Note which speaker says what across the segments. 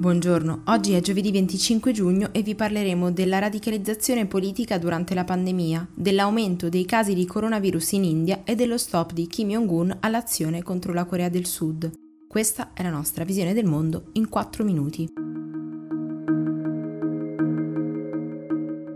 Speaker 1: Buongiorno, oggi è giovedì 25 giugno e vi parleremo della radicalizzazione politica durante la pandemia, dell'aumento dei casi di coronavirus in India e dello stop di Kim Jong-un all'azione contro la Corea del Sud. Questa è la nostra visione del mondo in 4 minuti.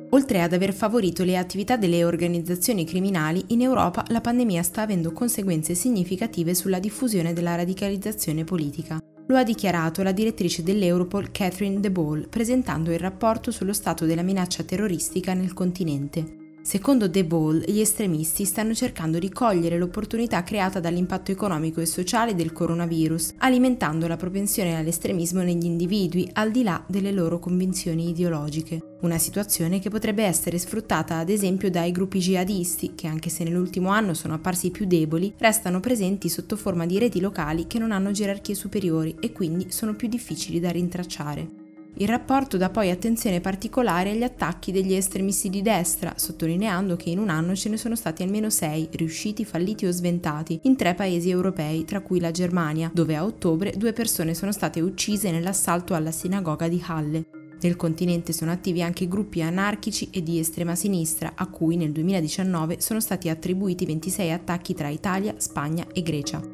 Speaker 1: Oltre ad aver favorito le attività delle organizzazioni criminali, in Europa la pandemia sta avendo conseguenze significative sulla diffusione della radicalizzazione politica. Lo ha dichiarato la direttrice dell'Europol Catherine De Boll presentando il rapporto sullo stato della minaccia terroristica nel continente. Secondo De Ball, gli estremisti stanno cercando di cogliere l'opportunità creata dall'impatto economico e sociale del coronavirus, alimentando la propensione all'estremismo negli individui al di là delle loro convinzioni ideologiche. Una situazione che potrebbe essere sfruttata ad esempio dai gruppi jihadisti, che anche se nell'ultimo anno sono apparsi più deboli, restano presenti sotto forma di reti locali che non hanno gerarchie superiori e quindi sono più difficili da rintracciare. Il rapporto dà poi attenzione particolare agli attacchi degli estremisti di destra, sottolineando che in un anno ce ne sono stati almeno sei, riusciti, falliti o sventati, in tre paesi europei, tra cui la Germania, dove a ottobre due persone sono state uccise nell'assalto alla sinagoga di Halle. Nel continente sono attivi anche gruppi anarchici e di estrema sinistra, a cui nel 2019 sono stati attribuiti 26 attacchi tra Italia, Spagna e Grecia.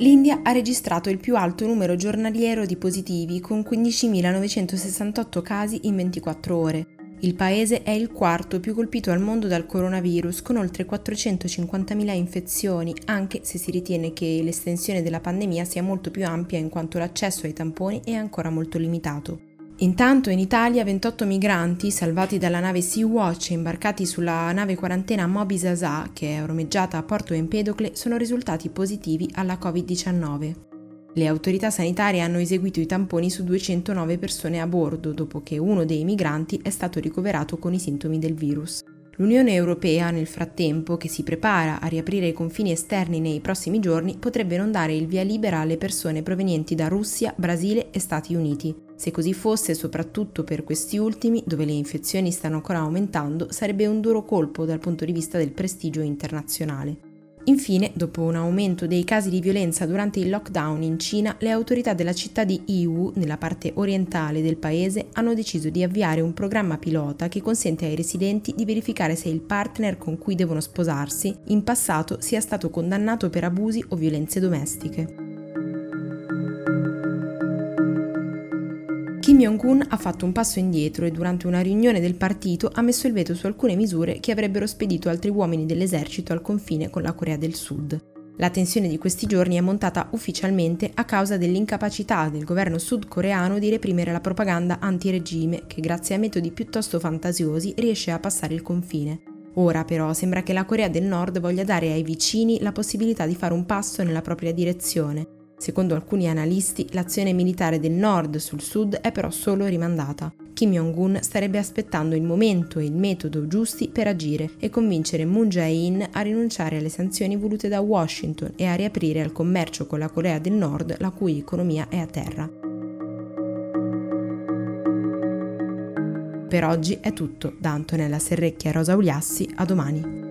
Speaker 1: L'India ha registrato il più alto numero giornaliero di positivi, con 15.968 casi in 24 ore. Il paese è il quarto più colpito al mondo dal coronavirus, con oltre 450.000 infezioni, anche se si ritiene che l'estensione della pandemia sia molto più ampia in quanto l'accesso ai tamponi è ancora molto limitato. Intanto in Italia 28 migranti salvati dalla nave Sea-Watch e imbarcati sulla nave quarantena Moby Sasa, che è ormeggiata a Porto Empedocle, sono risultati positivi alla Covid-19. Le autorità sanitarie hanno eseguito i tamponi su 209 persone a bordo dopo che uno dei migranti è stato ricoverato con i sintomi del virus. L'Unione Europea, nel frattempo, che si prepara a riaprire i confini esterni nei prossimi giorni, potrebbe non dare il via libera alle persone provenienti da Russia, Brasile e Stati Uniti. Se così fosse, soprattutto per questi ultimi, dove le infezioni stanno ancora aumentando, sarebbe un duro colpo dal punto di vista del prestigio internazionale. Infine, dopo un aumento dei casi di violenza durante il lockdown in Cina, le autorità della città di Yiwu, nella parte orientale del paese, hanno deciso di avviare un programma pilota che consente ai residenti di verificare se il partner con cui devono sposarsi in passato sia stato condannato per abusi o violenze domestiche. Kim Jong-un ha fatto un passo indietro e durante una riunione del partito ha messo il veto su alcune misure che avrebbero spedito altri uomini dell'esercito al confine con la Corea del Sud. La tensione di questi giorni è montata ufficialmente a causa dell'incapacità del governo sudcoreano di reprimere la propaganda antiregime che grazie a metodi piuttosto fantasiosi riesce a passare il confine. Ora però sembra che la Corea del Nord voglia dare ai vicini la possibilità di fare un passo nella propria direzione Secondo alcuni analisti, l'azione militare del nord sul sud è però solo rimandata. Kim Jong-un starebbe aspettando il momento e il metodo giusti per agire e convincere Moon Jae-in a rinunciare alle sanzioni volute da Washington e a riaprire al commercio con la Corea del Nord, la cui economia è a terra. Per oggi è tutto, da Antonella Serrecchia e Rosa Uliassi, a domani.